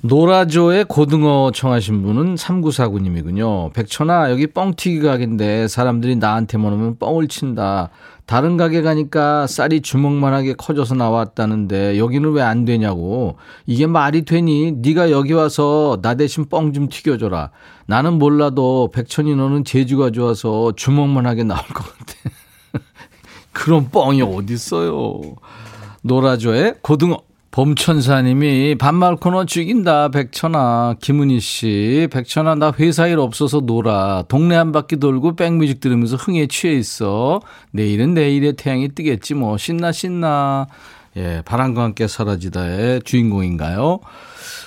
노라조의 고등어 청하신 분은 3949님이군요. 백천아, 여기 뻥튀기 가게인데 사람들이 나한테만 오면 뻥을 친다. 다른 가게 가니까 쌀이 주먹만하게 커져서 나왔다는데 여기는 왜 안 되냐고. 이게 말이 되니? 네가 여기 와서 나 대신 뻥 좀 튀겨줘라. 나는 몰라도 백천이 너는 재주가 좋아서 주먹만하게 나올 것 같아. 그런 뻥이 어딨어요. 노라조의 고등어. 봄천사님이 반말 코너 죽인다 백천아. 김은희 씨 백천아 나 회사 일 없어서 놀아. 동네 한 바퀴 돌고 백뮤직 들으면서 흥에 취해 있어. 내일은 내일의 태양이 뜨겠지 뭐. 신나 신나. 예 바람과 함께 사라지다의 주인공인가요?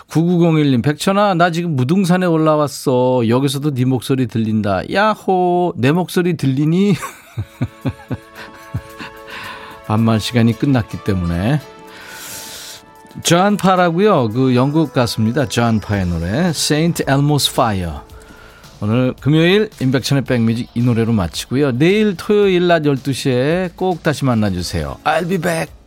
9901님 백천아 나 지금 무등산에 올라왔어. 여기서도 네 목소리 들린다. 야호 내 목소리 들리니? 반말 시간이 끝났기 때문에 존 파라고요. 그 영국 가수입니다. 존 파의 노래 Saint Elmo's Fire. 오늘 금요일 임백천의 백뮤직 이 노래로 마치고요. 내일 토요일 낮 12시에 꼭 다시 만나주세요. I'll be back.